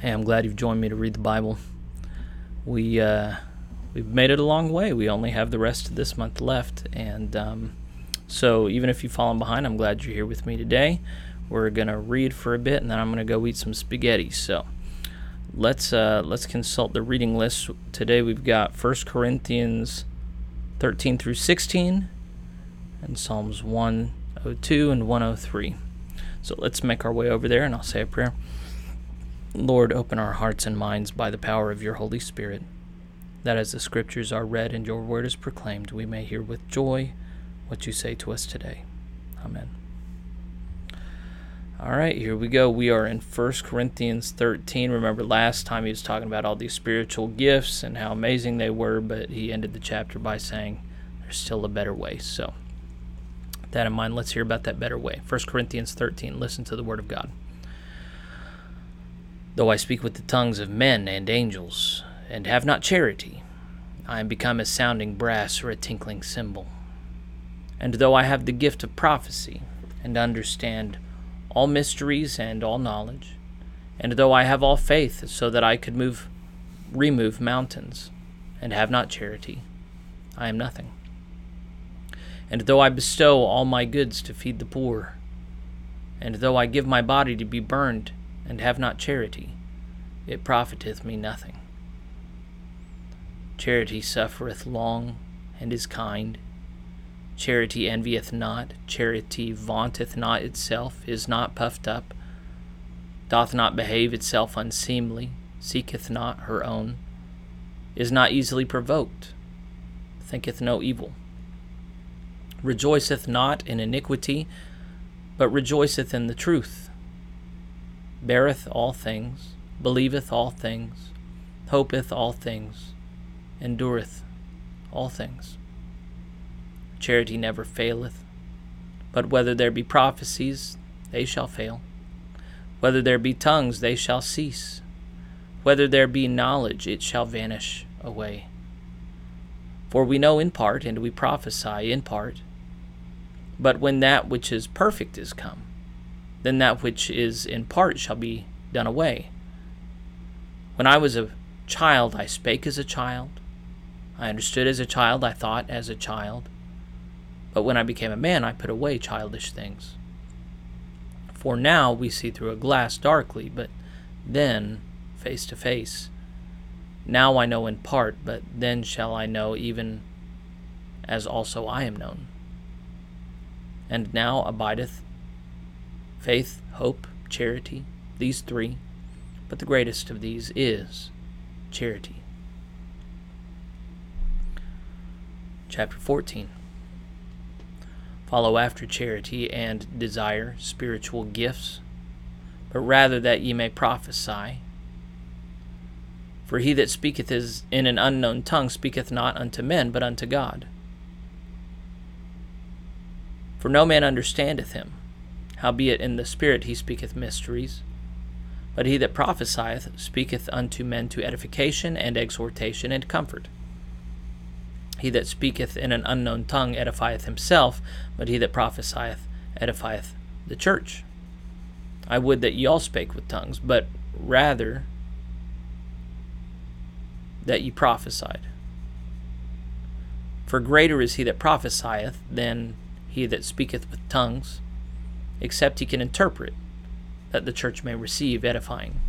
Hey, I'm glad you've joined me to read the Bible. We uh, we've made it a long way. We only have the rest of this month left, and um, so even if you've fallen behind, I'm glad you're here with me today. We're gonna read for a bit, and then I'm gonna go eat some spaghetti. So let's uh, let's consult the reading list. Today we've got 1 Corinthians 13 through 16, and Psalms 102 and 103. So let's make our way over there, and I'll say a prayer. Lord, open our hearts and minds by the power of your Holy Spirit, that as the Scriptures are read and your word is proclaimed, we may hear with joy what you say to us today. Amen. All right, here we go. We are in 1 Corinthians 13. Remember, last time he was talking about all these spiritual gifts and how amazing they were, but he ended the chapter by saying there's still a better way. So, that in mind, let's hear about that better way. 1 Corinthians 13. Listen to the word of God. Though I speak with the tongues of men and angels, and have not charity, I am become as sounding brass or a tinkling cymbal. And though I have the gift of prophecy, and understand all mysteries and all knowledge, and though I have all faith so that I could move remove mountains, and have not charity, I am nothing. And though I bestow all my goods to feed the poor, and though I give my body to be burned, and have not charity, it profiteth me nothing. Charity suffereth long and is kind. Charity envieth not, charity vaunteth not itself, is not puffed up, doth not behave itself unseemly, seeketh not her own, is not easily provoked, thinketh no evil, rejoiceth not in iniquity, but rejoiceth in the truth beareth all things, believeth all things, hopeth all things, endureth all things. Charity never faileth, but whether there be prophecies, they shall fail. Whether there be tongues, they shall cease. Whether there be knowledge, it shall vanish away. For we know in part, and we prophesy in part. But when that which is perfect is come, then that which is in part shall be done away. When I was a child, I spake as a child. I understood as a child, I thought as a child. But when I became a man, I put away childish things. For now we see through a glass darkly, but then face to face. Now I know in part, but then shall I know even as also I am known. And now abideth faith, hope, charity, these three, but the greatest of these is charity. Chapter 14 Follow after charity and desire spiritual gifts, but rather that ye may prophesy. For he that speaketh is in an unknown tongue speaketh not unto men, but unto God. For no man understandeth him howbeit in the Spirit he speaketh mysteries. But he that prophesieth speaketh unto men to edification and exhortation and comfort. He that speaketh in an unknown tongue edifieth himself, but he that prophesieth edifieth the church. I would that ye all spake with tongues, but rather that ye prophesied. For greater is he that prophesieth than he that speaketh with tongues except he can interpret, that the church may receive edifying.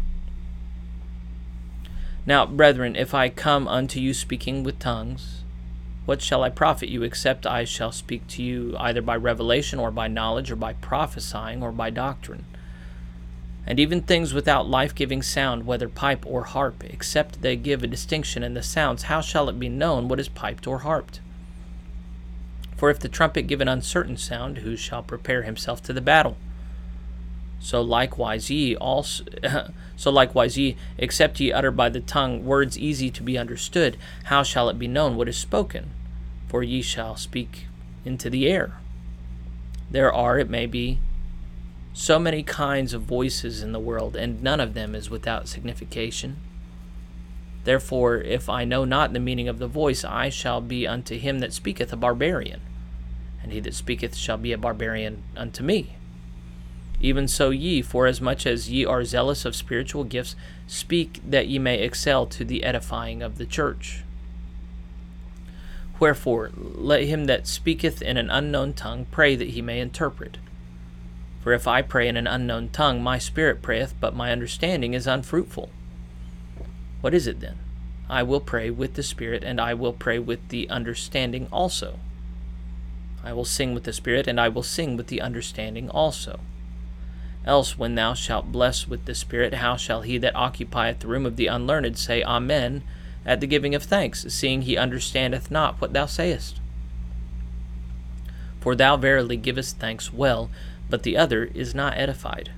Now, brethren, if I come unto you speaking with tongues, what shall I profit you, except I shall speak to you either by revelation, or by knowledge, or by prophesying, or by doctrine? And even things without life giving sound, whether pipe or harp, except they give a distinction in the sounds, how shall it be known what is piped or harped? For if the trumpet give an uncertain sound, who shall prepare himself to the battle? So likewise ye also so likewise ye, except ye utter by the tongue words easy to be understood, how shall it be known what is spoken? For ye shall speak into the air. There are, it may be, so many kinds of voices in the world, and none of them is without signification. Therefore, if I know not the meaning of the voice, I shall be unto him that speaketh a barbarian and he that speaketh shall be a barbarian unto me. Even so, ye, forasmuch as ye are zealous of spiritual gifts, speak that ye may excel to the edifying of the church. Wherefore, let him that speaketh in an unknown tongue pray that he may interpret. For if I pray in an unknown tongue, my spirit prayeth, but my understanding is unfruitful. What is it then? I will pray with the Spirit, and I will pray with the understanding also. I will sing with the Spirit, and I will sing with the understanding also. Else, when thou shalt bless with the Spirit, how shall he that occupieth the room of the unlearned say Amen at the giving of thanks, seeing he understandeth not what thou sayest? For thou verily givest thanks well, but the other is not edified.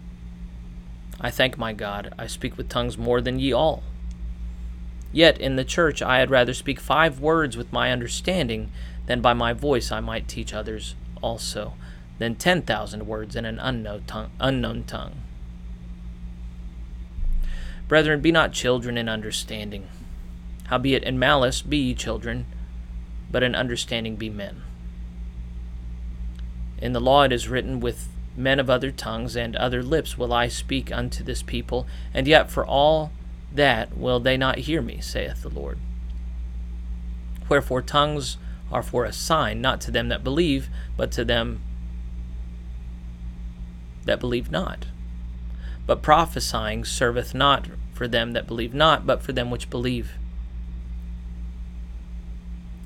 I thank my God, I speak with tongues more than ye all. Yet in the church I had rather speak five words with my understanding than by my voice I might teach others also than 10,000 words in an unknown tongue, unknown tongue. Brethren, be not children in understanding. Howbeit in malice be ye children, but in understanding be men. In the law it is written, With men of other tongues and other lips will I speak unto this people, and yet for all that will they not hear me, saith the Lord. Wherefore tongues are for a sign, not to them that believe, but to them that believe not. But prophesying serveth not for them that believe not, but for them which believe.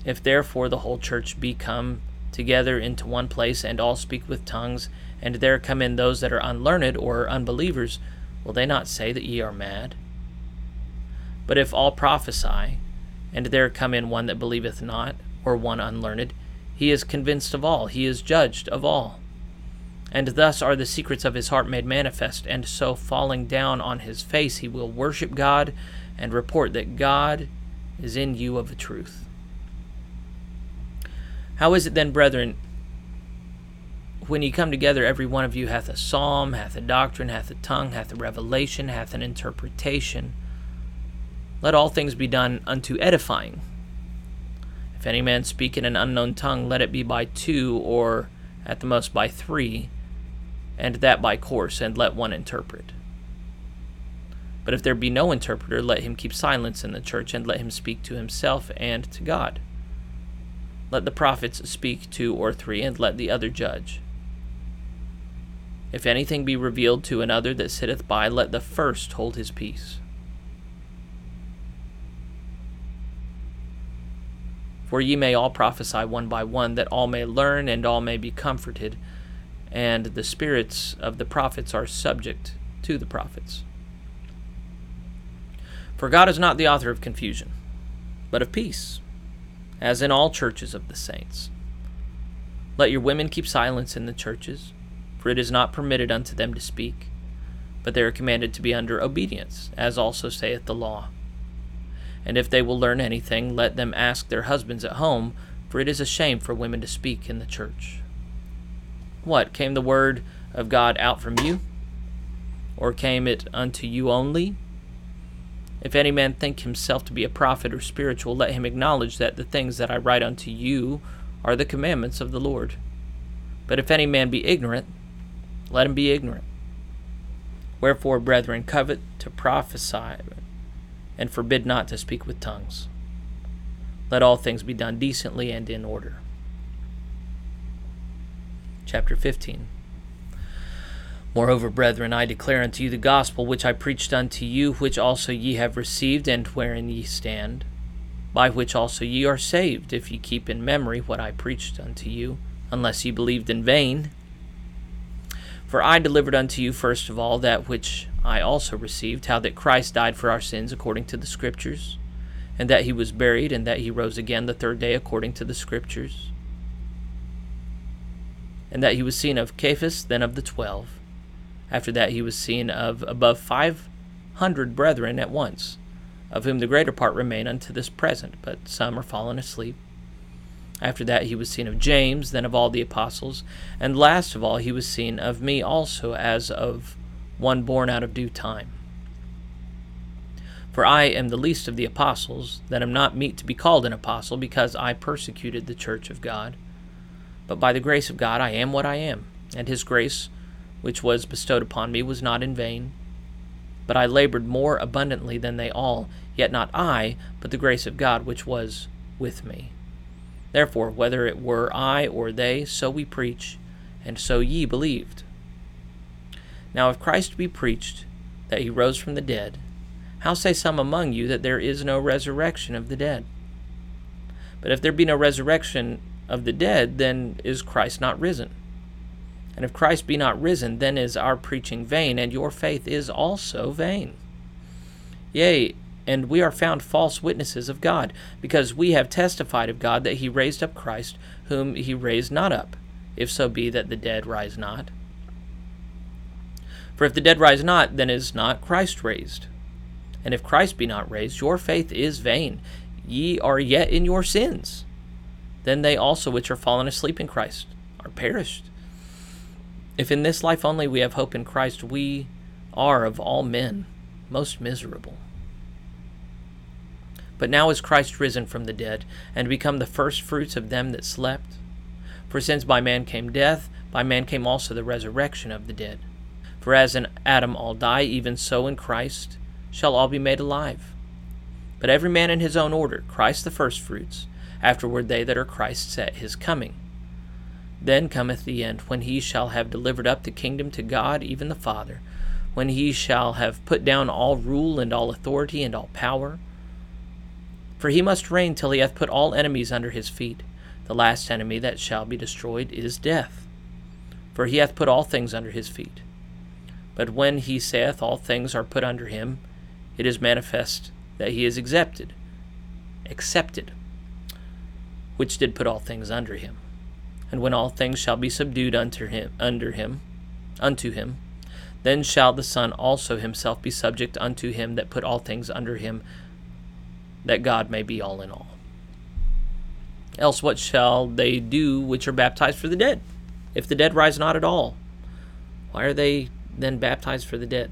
If therefore the whole church be come together into one place, and all speak with tongues, and there come in those that are unlearned or unbelievers, will they not say that ye are mad? But if all prophesy, and there come in one that believeth not, or one unlearned, he is convinced of all, he is judged of all. And thus are the secrets of his heart made manifest, and so falling down on his face he will worship God and report that God is in you of a truth. How is it then, brethren, when ye come together, every one of you hath a psalm, hath a doctrine, hath a tongue, hath a revelation, hath an interpretation? Let all things be done unto edifying. If any man speak in an unknown tongue, let it be by two, or at the most by three and that by course, and let one interpret. But if there be no interpreter, let him keep silence in the church, and let him speak to himself and to God. Let the prophets speak two or three, and let the other judge. If anything be revealed to another that sitteth by, let the first hold his peace. For ye may all prophesy one by one, that all may learn and all may be comforted and the spirits of the prophets are subject to the prophets. For God is not the author of confusion, but of peace, as in all churches of the saints. Let your women keep silence in the churches, for it is not permitted unto them to speak, but they are commanded to be under obedience, as also saith the law. And if they will learn anything, let them ask their husbands at home, for it is a shame for women to speak in the church. What? Came the word of God out from you? Or came it unto you only? If any man think himself to be a prophet or spiritual, let him acknowledge that the things that I write unto you are the commandments of the Lord. But if any man be ignorant, let him be ignorant. Wherefore, brethren, covet to prophesy, and forbid not to speak with tongues. Let all things be done decently and in order chapter 15. Moreover, brethren, I declare unto you the gospel which I preached unto you, which also ye have received, and wherein ye stand, by which also ye are saved, if ye keep in memory what I preached unto you, unless ye believed in vain. For I delivered unto you first of all that which I also received, how that Christ died for our sins according to the Scriptures, and that he was buried, and that he rose again the third day according to the Scriptures and that he was seen of Cephas, then of the twelve. After that he was seen of above five hundred brethren at once, of whom the greater part remain unto this present, but some are fallen asleep. After that he was seen of James, then of all the apostles, and last of all he was seen of me also, as of one born out of due time. For I am the least of the apostles, that am not meet to be called an apostle, because I persecuted the church of God. But by the grace of God I am what I am, and his grace which was bestowed upon me was not in vain. But I labored more abundantly than they all, yet not I, but the grace of God which was with me. Therefore, whether it were I or they, so we preach, and so ye believed. Now, if Christ be preached that he rose from the dead, how say some among you that there is no resurrection of the dead? But if there be no resurrection of the dead, then is Christ not risen? And if Christ be not risen, then is our preaching vain, and your faith is also vain. Yea, and we are found false witnesses of God, because we have testified of God that he raised up Christ, whom he raised not up, if so be that the dead rise not. For if the dead rise not, then is not Christ raised. And if Christ be not raised, your faith is vain. Ye are yet in your sins. Then they also which are fallen asleep in Christ are perished. If in this life only we have hope in Christ, we are of all men most miserable. But now is Christ risen from the dead, and become the firstfruits of them that slept. For since by man came death, by man came also the resurrection of the dead. For as in Adam all die, even so in Christ shall all be made alive. But every man in his own order, Christ the firstfruits, afterward they that are Christ's at his coming. Then cometh the end, when he shall have delivered up the kingdom to God, even the Father, when he shall have put down all rule and all authority and all power. For he must reign till he hath put all enemies under his feet. The last enemy that shall be destroyed is death. For he hath put all things under his feet. But when he saith all things are put under him, it is manifest that he is accepted, accepted, which did put all things under him. And when all things shall be subdued unto him, under him, unto him, then shall the Son also himself be subject unto him that put all things under him, that God may be all in all. Else what shall they do which are baptized for the dead? If the dead rise not at all, why are they then baptized for the dead?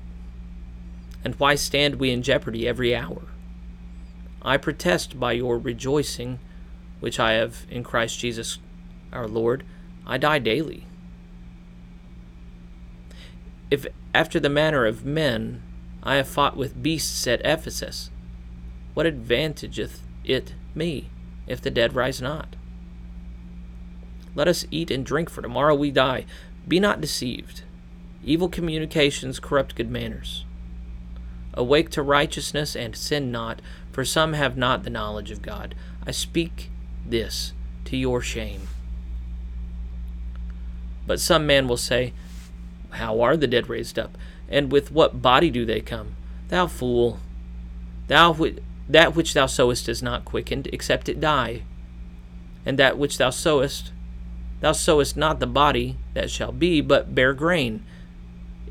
And why stand we in jeopardy every hour? I protest by your rejoicing, which I have in Christ Jesus our Lord, I die daily. If after the manner of men I have fought with beasts at Ephesus, what advantageth it me if the dead rise not? Let us eat and drink, for tomorrow we die. Be not deceived. Evil communications corrupt good manners. Awake to righteousness and sin not, for some have not the knowledge of God. I speak this to your shame. But some man will say, How are the dead raised up? And with what body do they come? Thou fool! Thou that which thou sowest is not quickened, except it die. And that which thou sowest, thou sowest not the body that shall be, but bare grain.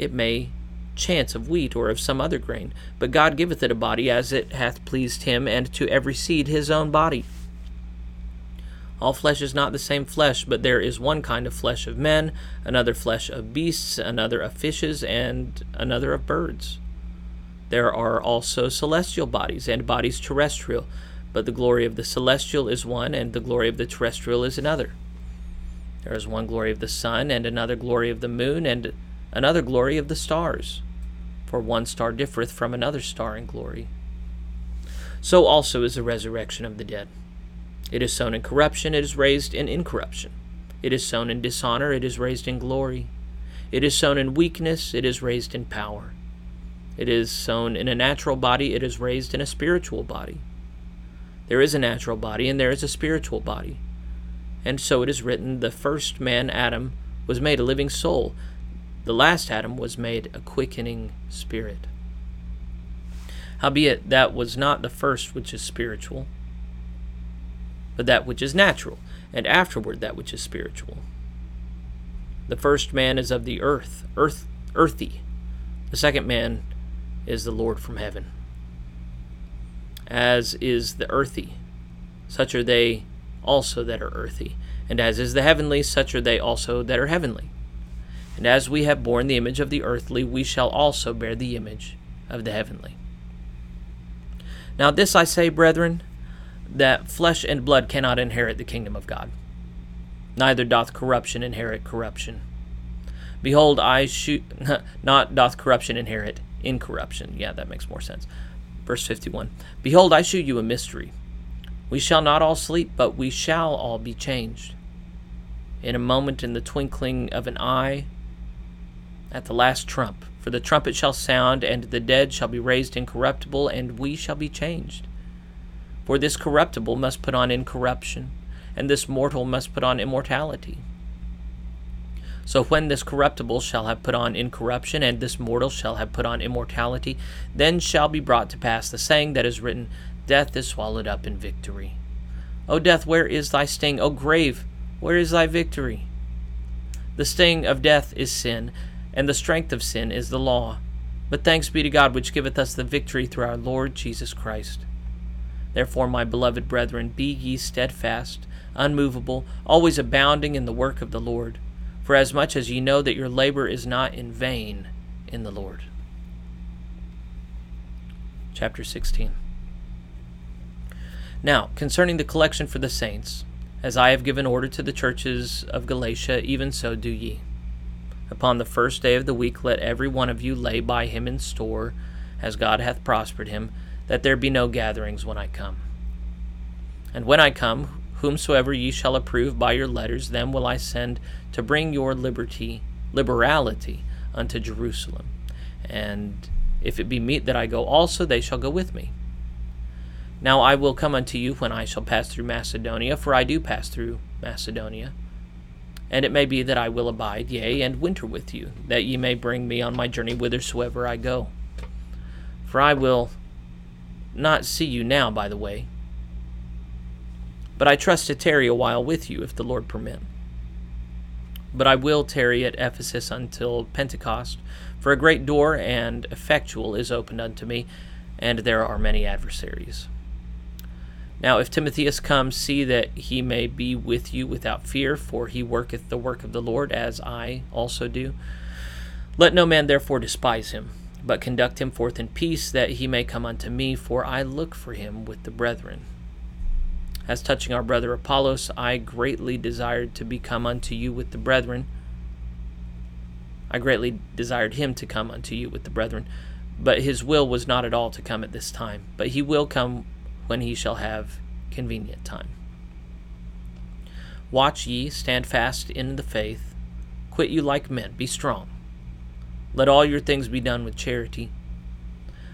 It may chance of wheat or of some other grain, but God giveth it a body as it hath pleased him, and to every seed his own body. All flesh is not the same flesh, but there is one kind of flesh of men, another flesh of beasts, another of fishes, and another of birds. There are also celestial bodies and bodies terrestrial, but the glory of the celestial is one, and the glory of the terrestrial is another. There is one glory of the sun, and another glory of the moon, and another glory of the stars. For one star differeth from another star in glory. So also is the resurrection of the dead. It is sown in corruption, it is raised in incorruption. It is sown in dishonor, it is raised in glory. It is sown in weakness, it is raised in power. It is sown in a natural body, it is raised in a spiritual body. There is a natural body, and there is a spiritual body. And so it is written the first man, Adam, was made a living soul, the last Adam was made a quickening spirit. Howbeit, that was not the first which is spiritual but that which is natural, and afterward that which is spiritual. The first man is of the earth, earth earthy. The second man is the Lord from heaven. As is the earthy, such are they also that are earthy, and as is the heavenly, such are they also that are heavenly. And as we have borne the image of the earthly, we shall also bear the image of the heavenly. Now, this I say, brethren, that flesh and blood cannot inherit the kingdom of God. Neither doth corruption inherit corruption. Behold, I shoot, not doth corruption inherit incorruption. Yeah, that makes more sense. Verse 51 Behold, I shew you a mystery. We shall not all sleep, but we shall all be changed. In a moment, in the twinkling of an eye, at the last trump. For the trumpet shall sound, and the dead shall be raised incorruptible, and we shall be changed. For this corruptible must put on incorruption, and this mortal must put on immortality. So when this corruptible shall have put on incorruption, and this mortal shall have put on immortality, then shall be brought to pass the saying that is written, Death is swallowed up in victory. O death, where is thy sting? O grave, where is thy victory? The sting of death is sin, and the strength of sin is the law. But thanks be to God, which giveth us the victory through our Lord Jesus Christ. Therefore, my beloved brethren, be ye steadfast, unmovable, always abounding in the work of the Lord, for as much as ye know that your labor is not in vain in the Lord. Chapter 16. Now, concerning the collection for the saints, as I have given order to the churches of Galatia, even so do ye. Upon the first day of the week let every one of you lay by him in store, as God hath prospered him, that there be no gatherings when I come. And when I come, whomsoever ye shall approve by your letters, them will I send to bring your liberty, liberality unto Jerusalem. And if it be meet that I go also, they shall go with me. Now I will come unto you when I shall pass through Macedonia, for I do pass through Macedonia and it may be that I will abide, yea, and winter with you, that ye may bring me on my journey whithersoever I go. For I will not see you now by the way, but I trust to tarry a while with you, if the Lord permit. But I will tarry at Ephesus until Pentecost, for a great door and effectual is opened unto me, and there are many adversaries. Now, if Timotheus comes, see that he may be with you without fear, for he worketh the work of the Lord, as I also do. Let no man therefore despise him, but conduct him forth in peace, that he may come unto me, for I look for him with the brethren. As touching our brother Apollos, I greatly desired to become unto you with the brethren. I greatly desired him to come unto you with the brethren, but his will was not at all to come at this time. But he will come when he shall have convenient time. Watch ye, stand fast in the faith, quit you like men, be strong. Let all your things be done with charity.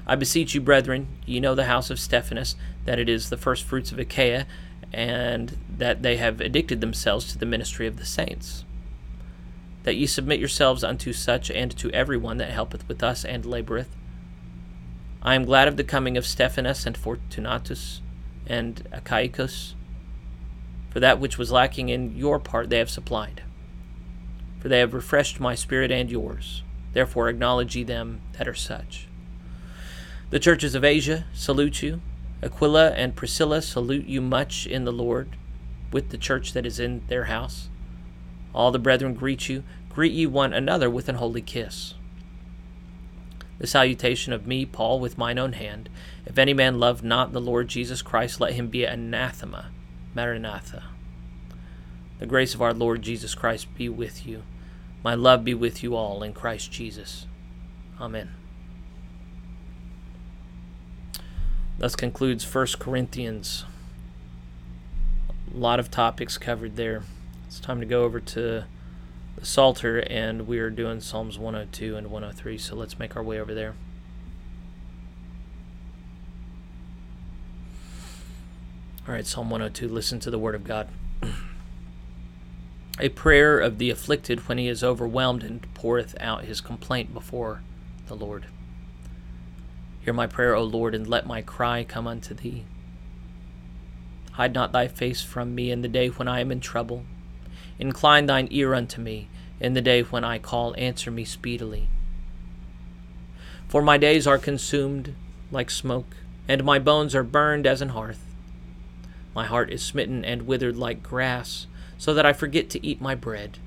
I beseech you, brethren, ye know the house of Stephanas, that it is the first fruits of Achaia, and that they have addicted themselves to the ministry of the saints. That ye submit yourselves unto such and to every one that helpeth with us and laboureth I am glad of the coming of Stephanas and Fortunatus and Achaicus, for that which was lacking in your part they have supplied. For they have refreshed my spirit and yours. Therefore acknowledge ye them that are such. The churches of Asia salute you. Aquila and Priscilla salute you much in the Lord, with the church that is in their house. All the brethren greet you. Greet ye one another with an holy kiss. The salutation of me, Paul, with mine own hand. If any man love not the Lord Jesus Christ, let him be anathema. Maranatha. The grace of our Lord Jesus Christ be with you. My love be with you all in Christ Jesus. Amen. Thus concludes 1 Corinthians. A lot of topics covered there. It's time to go over to the Psalter, and we are doing Psalms 102 and 103, so let's make our way over there. All right, Psalm 102, listen to the word of God. A prayer of the afflicted when he is overwhelmed and poureth out his complaint before the Lord. Hear my prayer, O Lord, and let my cry come unto thee. Hide not thy face from me in the day when I am in trouble. Incline thine ear unto me. In the day when I call, answer me speedily. For my days are consumed like smoke, and my bones are burned as an hearth. My heart is smitten and withered like grass, so that I forget to eat my bread.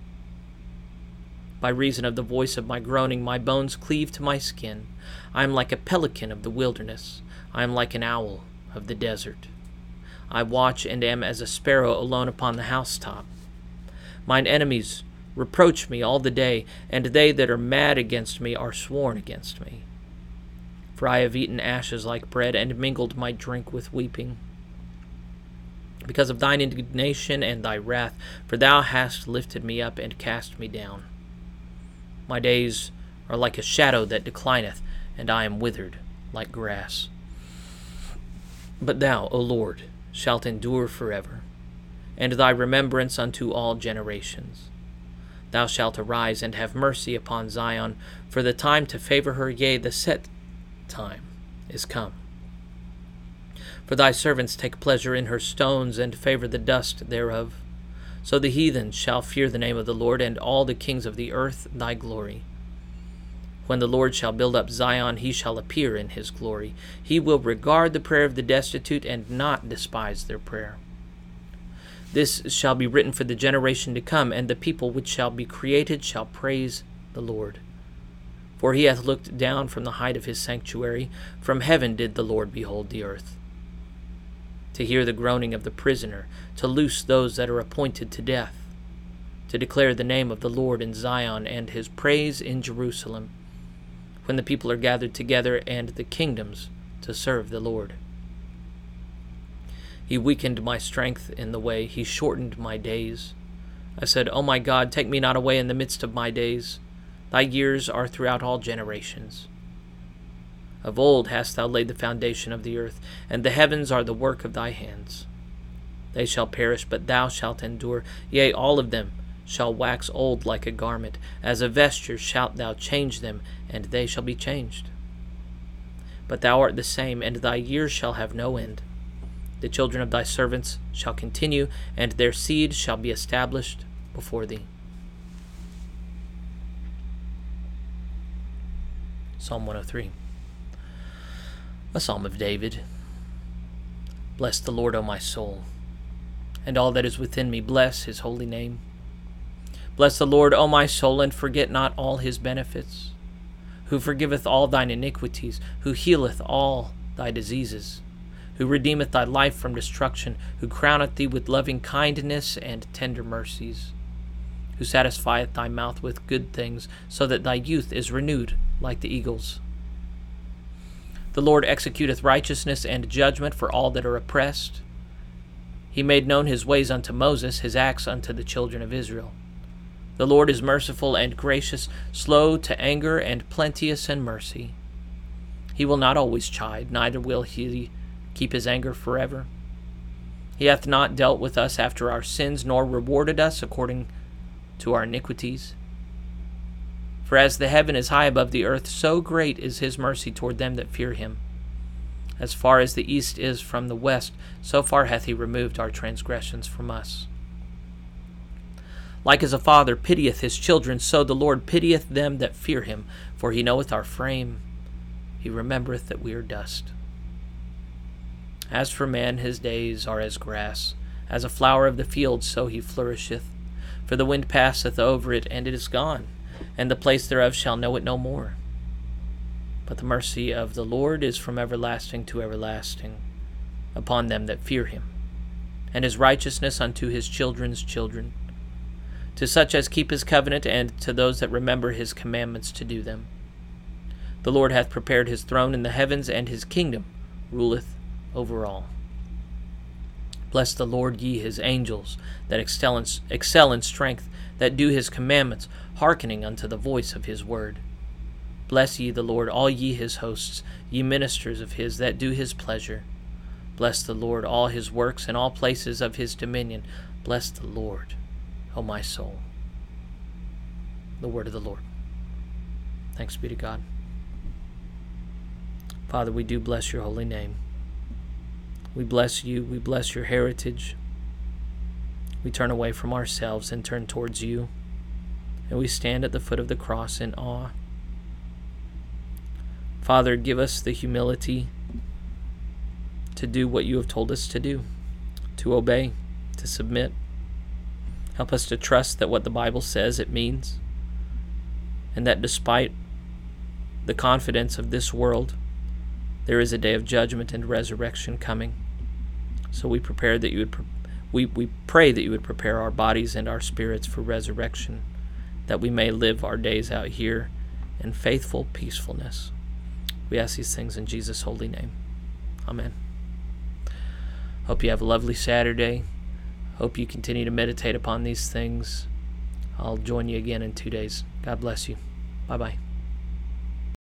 By reason of the voice of my groaning, my bones cleave to my skin. I am like a pelican of the wilderness. I am like an owl of the desert. I watch and am as a sparrow alone upon the housetop. Mine enemies reproach me all the day, and they that are mad against me are sworn against me. For I have eaten ashes like bread, and mingled my drink with weeping. Because of thine indignation and thy wrath, for thou hast lifted me up and cast me down. My days are like a shadow that declineth, and I am withered like grass. But thou, O Lord, shalt endure forever, and thy remembrance unto all generations. Thou shalt arise and have mercy upon Zion, for the time to favor her, yea, the set time is come. For thy servants take pleasure in her stones, and favor the dust thereof. So the heathen shall fear the name of the Lord, and all the kings of the earth thy glory. When the Lord shall build up Zion, he shall appear in his glory. He will regard the prayer of the destitute, and not despise their prayer. This shall be written for the generation to come, and the people which shall be created shall praise the Lord. For he hath looked down from the height of his sanctuary, from heaven did the Lord behold the earth. To hear the groaning of the prisoner, to loose those that are appointed to death, to declare the name of the Lord in Zion, and his praise in Jerusalem, when the people are gathered together, and the kingdoms to serve the Lord. He weakened my strength in the way, he shortened my days. I said, O my God, take me not away in the midst of my days. Thy years are throughout all generations. Of old hast thou laid the foundation of the earth, and the heavens are the work of thy hands. They shall perish, but thou shalt endure. Yea, all of them shall wax old like a garment. As a vesture shalt thou change them, and they shall be changed. But thou art the same, and thy years shall have no end. The children of thy servants shall continue, and their seed shall be established before thee. Psalm 103. A psalm of David. Bless the Lord, O my soul, and all that is within me, bless his holy name. Bless the Lord, O my soul, and forget not all his benefits, who forgiveth all thine iniquities, who healeth all thy diseases who redeemeth thy life from destruction, who crowneth thee with loving kindness and tender mercies, who satisfieth thy mouth with good things, so that thy youth is renewed like the eagles. The Lord executeth righteousness and judgment for all that are oppressed. He made known his ways unto Moses, his acts unto the children of Israel. The Lord is merciful and gracious, slow to anger, and plenteous in mercy. He will not always chide, neither will he keep his anger forever. He hath not dealt with us after our sins, nor rewarded us according to our iniquities. For as the heaven is high above the earth, so great is his mercy toward them that fear him. As far as the east is from the west, so far hath he removed our transgressions from us. Like as a father pitieth his children, so the Lord pitieth them that fear him, for he knoweth our frame. He remembereth that we are dust. As for man, his days are as grass, as a flower of the field, so he flourisheth. For the wind passeth over it, and it is gone, and the place thereof shall know it no more. But the mercy of the Lord is from everlasting to everlasting upon them that fear him, and his righteousness unto his children's children, to such as keep his covenant, and to those that remember his commandments to do them. The Lord hath prepared his throne in the heavens, and his kingdom ruleth over all. Bless the Lord, ye his angels, that excel in, excel in strength, that do his commandments, hearkening unto the voice of his word. Bless ye the Lord, all ye his hosts, ye ministers of his that do his pleasure. Bless the Lord, all his works, and all places of his dominion. Bless the Lord, O my soul. The word of the Lord. Thanks be to God. Father, we do bless your holy name. We bless you. We bless your heritage. We turn away from ourselves and turn towards you. And we stand at the foot of the cross in awe. Father, give us the humility to do what you have told us to do, to obey, to submit. Help us to trust that what the Bible says it means, and that despite the confidence of this world, there is a day of judgment and resurrection coming. So we prepare that you would, pre- we, we pray that you would prepare our bodies and our spirits for resurrection that we may live our days out here in faithful peacefulness. We ask these things in Jesus' holy name. Amen. Hope you have a lovely Saturday. Hope you continue to meditate upon these things. I'll join you again in two days. God bless you. Bye bye.